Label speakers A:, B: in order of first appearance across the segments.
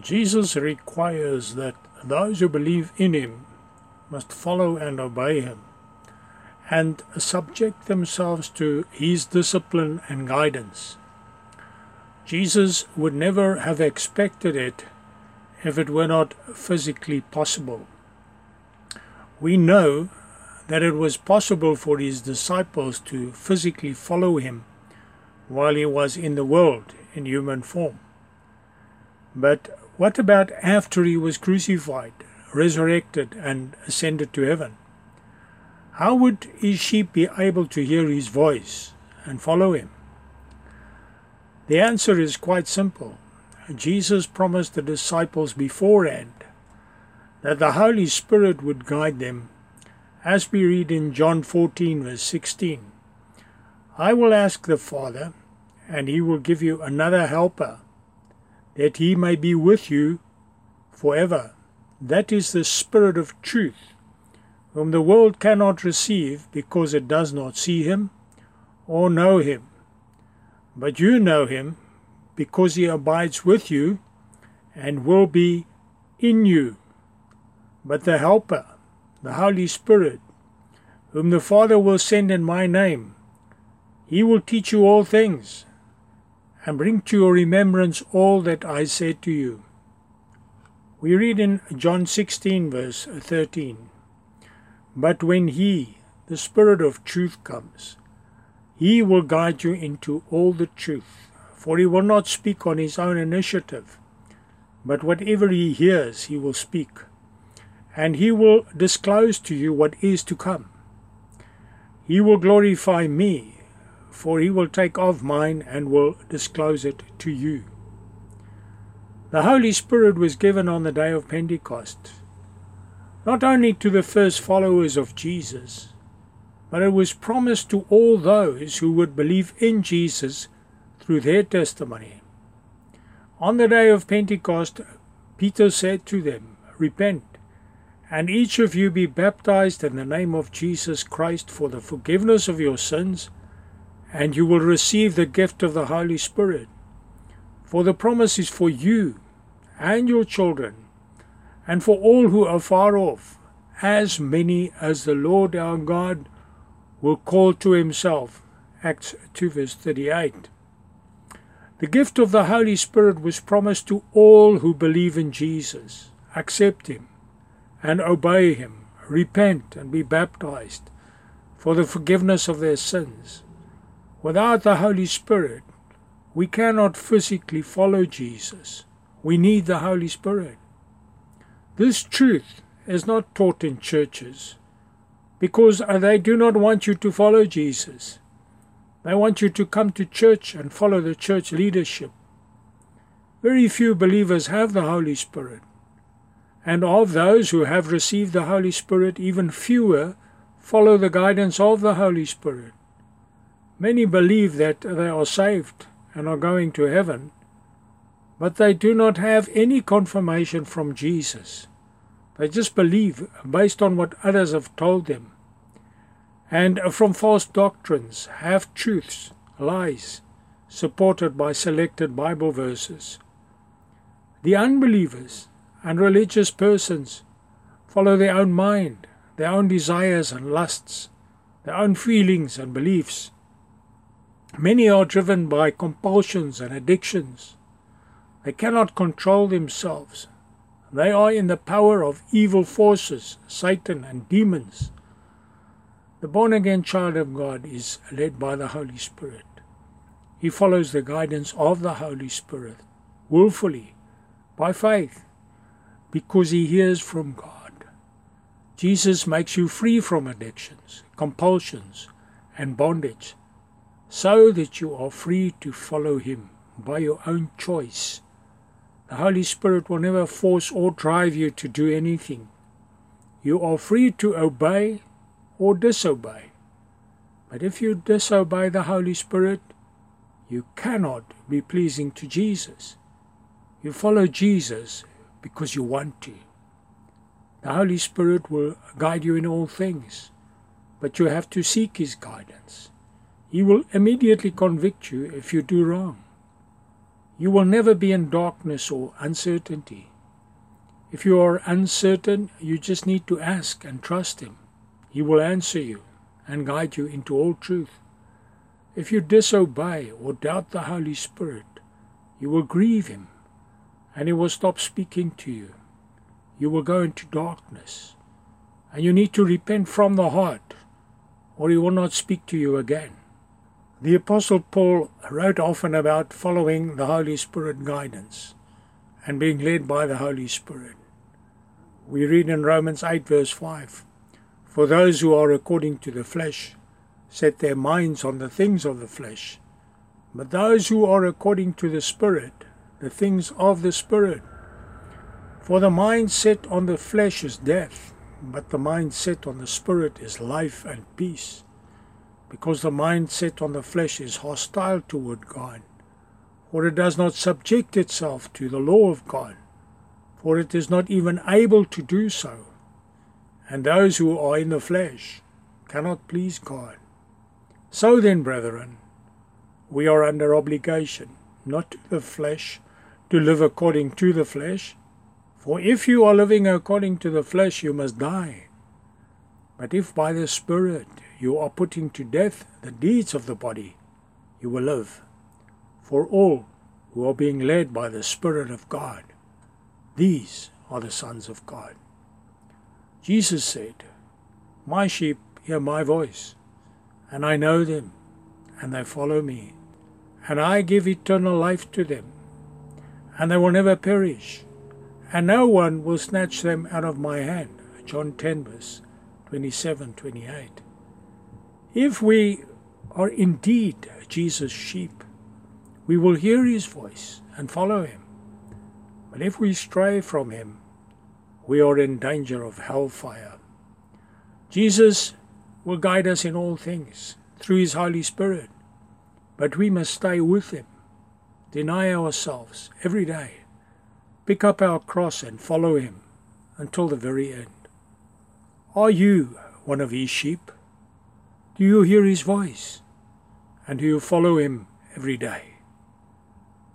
A: Jesus requires that those who believe in him must follow and obey him and subject themselves to his discipline and guidance. Jesus would never have expected it if it were not physically possible. We know that it was possible for his disciples to physically follow him while he was in the world in human form. But what about after he was crucified, resurrected, and ascended to heaven? How would his sheep be able to hear his voice and follow him? The answer is quite simple. Jesus promised the disciples beforehand that the Holy Spirit would guide them, as we read in John 14, verse 16. I will ask the Father, and he will give you another helper, that he may be with you forever. That is the Spirit of truth whom the world cannot receive because it does not see him or know him. But you know him because he abides with you and will be in you. But the Helper, the Holy Spirit, whom the Father will send in my name, he will teach you all things and bring to your remembrance all that I said to you. We read in John 16, verse 13. But when He, the Spirit of truth, comes, He will guide you into all the truth, for He will not speak on His own initiative, but whatever He hears, He will speak, and He will disclose to you what is to come. He will glorify me, for He will take of mine and will disclose it to you. The Holy Spirit was given on the day of Pentecost not only to the first followers of Jesus, but it was promised to all those who would believe in Jesus through their testimony. On the day of Pentecost, Peter said to them, Repent, and each of you be baptized in the name of Jesus Christ for the forgiveness of your sins, and you will receive the gift of the Holy Spirit. For the promise is for you and your children and for all who are far off, as many as the Lord our God will call to himself. Acts 2 verse 38. The gift of the Holy Spirit was promised to all who believe in Jesus, accept him, and obey him, repent and be baptized for the forgiveness of their sins. Without the Holy Spirit, we cannot physically follow Jesus. We need the Holy Spirit. This truth is not taught in churches because they do not want you to follow Jesus. They want you to come to church and follow the church leadership. Very few believers have the Holy Spirit. And of those who have received the Holy Spirit, even fewer follow the guidance of the Holy Spirit. Many believe that they are saved and are going to heaven, but they do not have any confirmation from Jesus. They just believe based on what others have told them. And from false doctrines, half truths, lies, supported by selected Bible verses. The unbelievers and religious persons follow their own mind, their own desires and lusts, their own feelings and beliefs. Many are driven by compulsions and addictions. They cannot control themselves. They are in the power of evil forces, Satan and demons. The born again child of God is led by the Holy Spirit. He follows the guidance of the Holy Spirit willfully, by faith, because he hears from God. Jesus makes you free from addictions, compulsions, and bondage, so that you are free to follow him by your own choice the Holy Spirit will never force or drive you to do anything. You are free to obey or disobey. But if you disobey the Holy Spirit, you cannot be pleasing to Jesus. You follow Jesus because you want to. The Holy Spirit will guide you in all things, but you have to seek His guidance. He will immediately convict you if you do wrong. You will never be in darkness or uncertainty. If you are uncertain, you just need to ask and trust Him. He will answer you and guide you into all truth. If you disobey or doubt the Holy Spirit, you will grieve Him and He will stop speaking to you. You will go into darkness and you need to repent from the heart or He will not speak to you again. The Apostle Paul wrote often about following the Holy Spirit guidance and being led by the Holy Spirit. We read in Romans 8, verse 5 For those who are according to the flesh set their minds on the things of the flesh, but those who are according to the Spirit, the things of the Spirit. For the mind set on the flesh is death, but the mind set on the Spirit is life and peace. Because the mind set on the flesh is hostile toward God, for it does not subject itself to the law of God for it is not even able to do so. And those who are in the flesh cannot please God. So then, brethren, we are under obligation, not to the flesh, to live according to the flesh. For if you are living according to the flesh, you must die. But if by the Spirit you are putting to death the deeds of the body, you will live. For all who are being led by the Spirit of God these are the sons of God. Jesus said, My sheep hear my voice, and I know them, and they follow me, and I give eternal life to them, and they will never perish, and no one will snatch them out of my hand. John 10, verse 27 28. If we are indeed Jesus' sheep, we will hear his voice and follow him. But if we stray from him, we are in danger of hellfire. Jesus will guide us in all things through his Holy Spirit, but we must stay with him, deny ourselves every day, pick up our cross and follow him until the very end. Are you one of his sheep? Do you hear his voice? And do you follow him every day?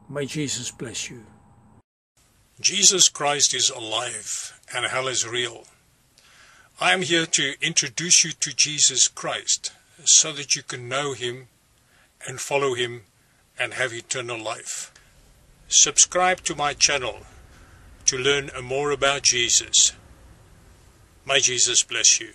A: May Jesus bless you.
B: Jesus Christ is alive and hell is real. I am here to introduce you to Jesus Christ so that you can know him and follow him and have eternal life. Subscribe to my channel to learn more about Jesus. May Jesus bless you.